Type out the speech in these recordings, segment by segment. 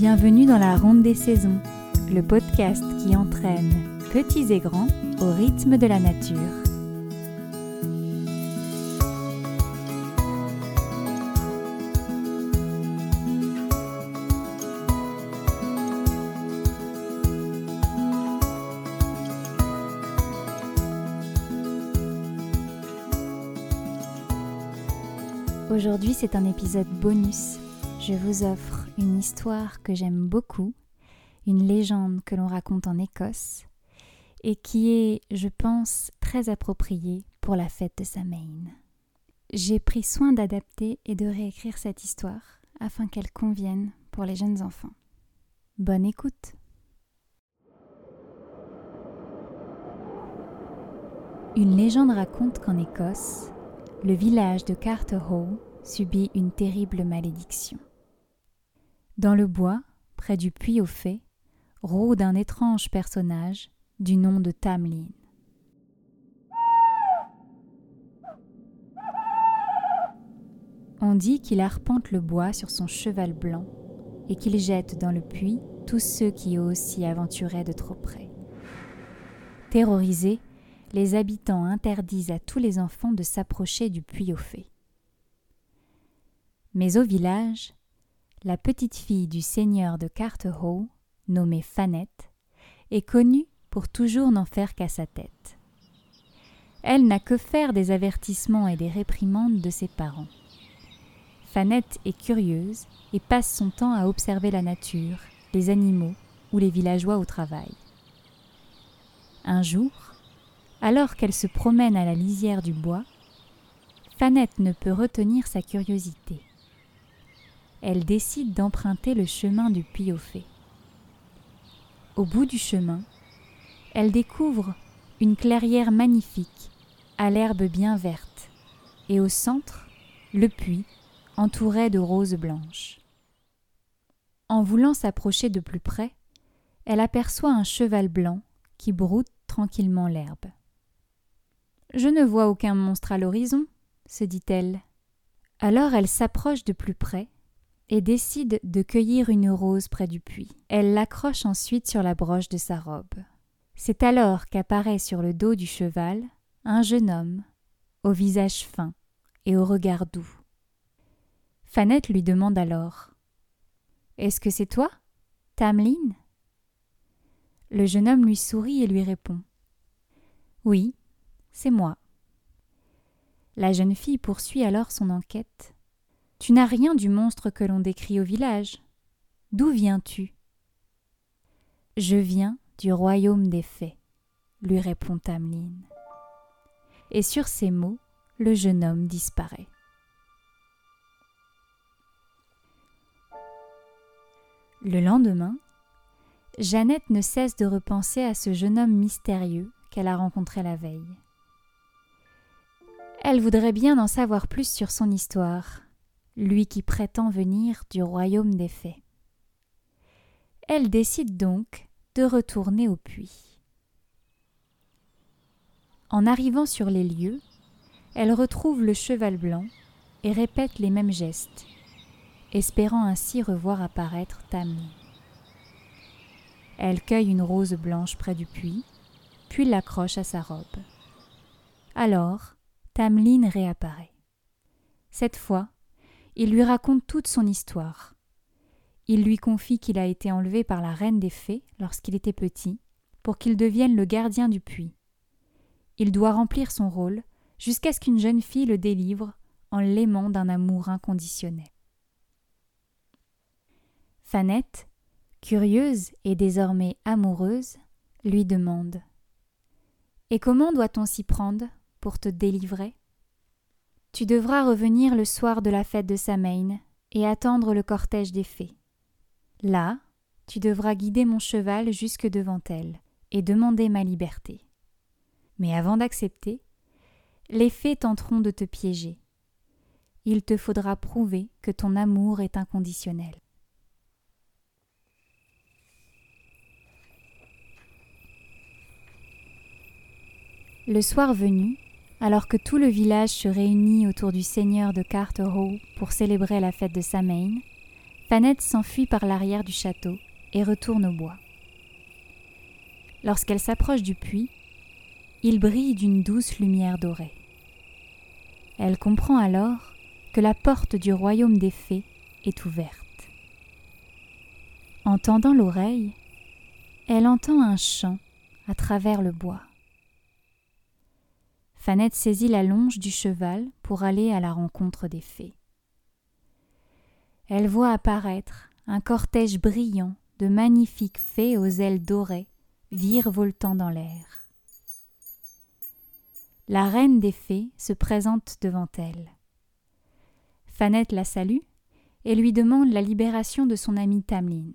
Bienvenue dans la Ronde des Saisons, le podcast qui entraîne petits et grands au rythme de la nature. Aujourd'hui, c'est un épisode bonus. Je vous offre une histoire que j'aime beaucoup, une légende que l'on raconte en Écosse et qui est, je pense, très appropriée pour la fête de Samhain. J'ai pris soin d'adapter et de réécrire cette histoire afin qu'elle convienne pour les jeunes enfants. Bonne écoute. Une légende raconte qu'en Écosse, le village de Carterhaugh subit une terrible malédiction. Dans le bois, près du puits au fée, rôde un étrange personnage du nom de Tamlin. On dit qu'il arpente le bois sur son cheval blanc et qu'il jette dans le puits tous ceux qui osent s'y aventurer de trop près. Terrorisés, les habitants interdisent à tous les enfants de s'approcher du puits au fée. Mais au village, la petite fille du seigneur de Carterhaugh, nommée Fanette, est connue pour toujours n'en faire qu'à sa tête. Elle n'a que faire des avertissements et des réprimandes de ses parents. Fanette est curieuse et passe son temps à observer la nature, les animaux ou les villageois au travail. Un jour, alors qu'elle se promène à la lisière du bois, Fanette ne peut retenir sa curiosité. Elle décide d'emprunter le chemin du puits au fée. Au bout du chemin, elle découvre une clairière magnifique, à l'herbe bien verte, et au centre, le puits, entouré de roses blanches. En voulant s'approcher de plus près, elle aperçoit un cheval blanc qui broute tranquillement l'herbe. Je ne vois aucun monstre à l'horizon, se dit-elle. Alors elle s'approche de plus près et décide de cueillir une rose près du puits. Elle l'accroche ensuite sur la broche de sa robe. C'est alors qu'apparaît sur le dos du cheval un jeune homme, au visage fin et au regard doux. Fanette lui demande alors Est-ce que c'est toi, Tamlin Le jeune homme lui sourit et lui répond Oui, c'est moi. La jeune fille poursuit alors son enquête. Tu n'as rien du monstre que l'on décrit au village. D'où viens-tu? Je viens du royaume des fées, lui répond Tamlin. Et sur ces mots, le jeune homme disparaît. Le lendemain, Jeannette ne cesse de repenser à ce jeune homme mystérieux qu'elle a rencontré la veille. Elle voudrait bien en savoir plus sur son histoire, lui qui prétend venir du royaume des fées. Elle décide donc de retourner au puits. En arrivant sur les lieux, elle retrouve le cheval blanc et répète les mêmes gestes, espérant ainsi revoir apparaître Tammy. Elle cueille une rose blanche près du puits, puis l'accroche à sa robe. Alors, Tamlin réapparaît. Cette fois, il lui raconte toute son histoire. Il lui confie qu'il a été enlevé par la reine des fées lorsqu'il était petit, pour qu'il devienne le gardien du puits. Il doit remplir son rôle jusqu'à ce qu'une jeune fille le délivre en l'aimant d'un amour inconditionnel. Fanette, curieuse et désormais amoureuse, lui demande Et comment doit-on s'y prendre pour te délivrer? Tu devras revenir le soir de la fête de Samhain et attendre le cortège des fées. Là, tu devras guider mon cheval jusque devant elle et demander ma liberté. Mais avant d'accepter, les fées tenteront de te piéger. Il te faudra prouver que ton amour est inconditionnel. Le soir venu, alors que tout le village se réunit autour du seigneur de Carterhaugh pour célébrer la fête de Samhain, Fanette s'enfuit par l'arrière du château et retourne au bois. Lorsqu'elle s'approche du puits, il brille d'une douce lumière dorée. Elle comprend alors que la porte du royaume des fées est ouverte. En tendant l'oreille, elle entend un chant à travers le bois. Fanette saisit la longe du cheval pour aller à la rencontre des fées. Elle voit apparaître un cortège brillant de magnifiques fées aux ailes dorées virevoltant dans l'air. La reine des fées se présente devant elle. Fanette la salue et lui demande la libération de son amie Tamlin.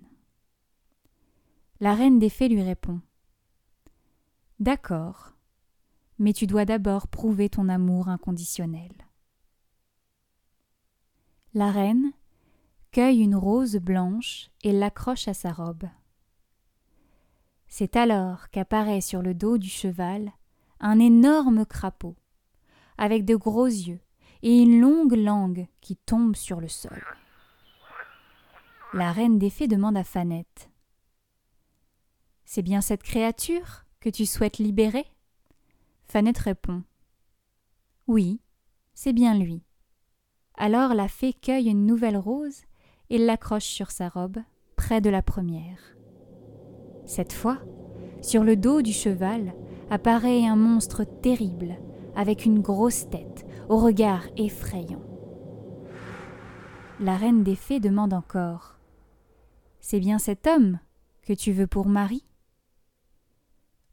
La reine des fées lui répond D'accord, mais tu dois d'abord prouver ton amour inconditionnel. La reine cueille une rose blanche et l'accroche à sa robe. C'est alors qu'apparaît sur le dos du cheval un énorme crapaud, avec de gros yeux et une longue langue qui tombe sur le sol. La reine des fées demande à Fanette C'est bien cette créature que tu souhaites libérer? Fanette répond Oui, c'est bien lui. Alors la fée cueille une nouvelle rose et l'accroche sur sa robe, près de la première. Cette fois, sur le dos du cheval apparaît un monstre terrible, avec une grosse tête, au regard effrayant. La reine des fées demande encore C'est bien cet homme que tu veux pour mari?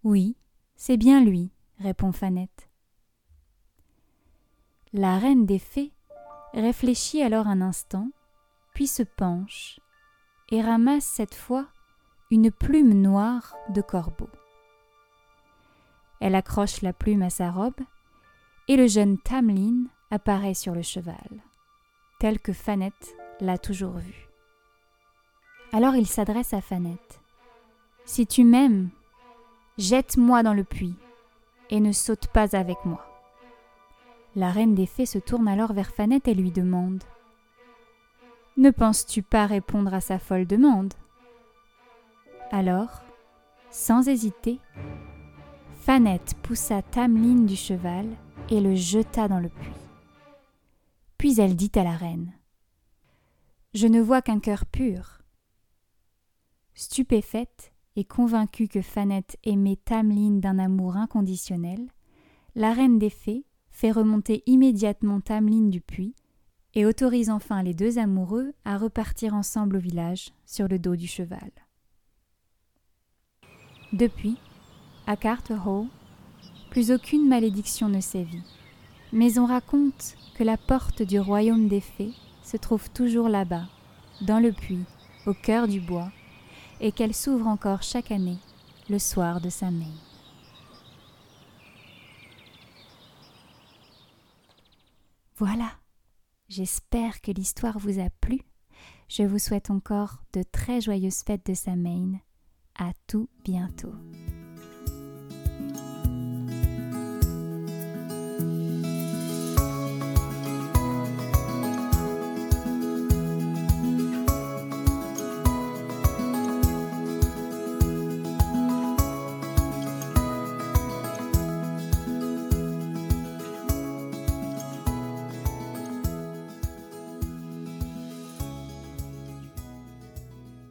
Oui, c'est bien lui, répond Fanette. La reine des fées réfléchit alors un instant puis se penche et ramasse cette fois une plume noire de corbeau. Elle accroche la plume à sa robe et le jeune Tamlin apparaît sur le cheval, tel que Fanette l'a toujours vu. Alors il s'adresse à Fanette. Si tu m'aimes, jette-moi dans le puits et ne saute pas avec moi. La reine des fées se tourne alors vers Fanette et lui demande ne penses-tu pas répondre à sa folle demande? Alors, sans hésiter, Fanette poussa Tamlin du cheval et le jeta dans le puits. Puis elle dit à la reine Je ne vois qu'un cœur pur. Stupéfaite et convaincue que Fanette aimait Tamlin d'un amour inconditionnel, la reine des fées fait remonter immédiatement Tamlin du puits et autorise enfin les deux amoureux à repartir ensemble au village sur le dos du cheval. Depuis, à Carter Hall, plus aucune malédiction ne sévit, mais on raconte que la porte du royaume des fées se trouve toujours là-bas, dans le puits, au cœur du bois, et qu'elle s'ouvre encore chaque année, le soir de sa mai. Voilà. J'espère que l'histoire vous a plu. Je vous souhaite encore de très joyeuses fêtes de Samhain. À tout bientôt.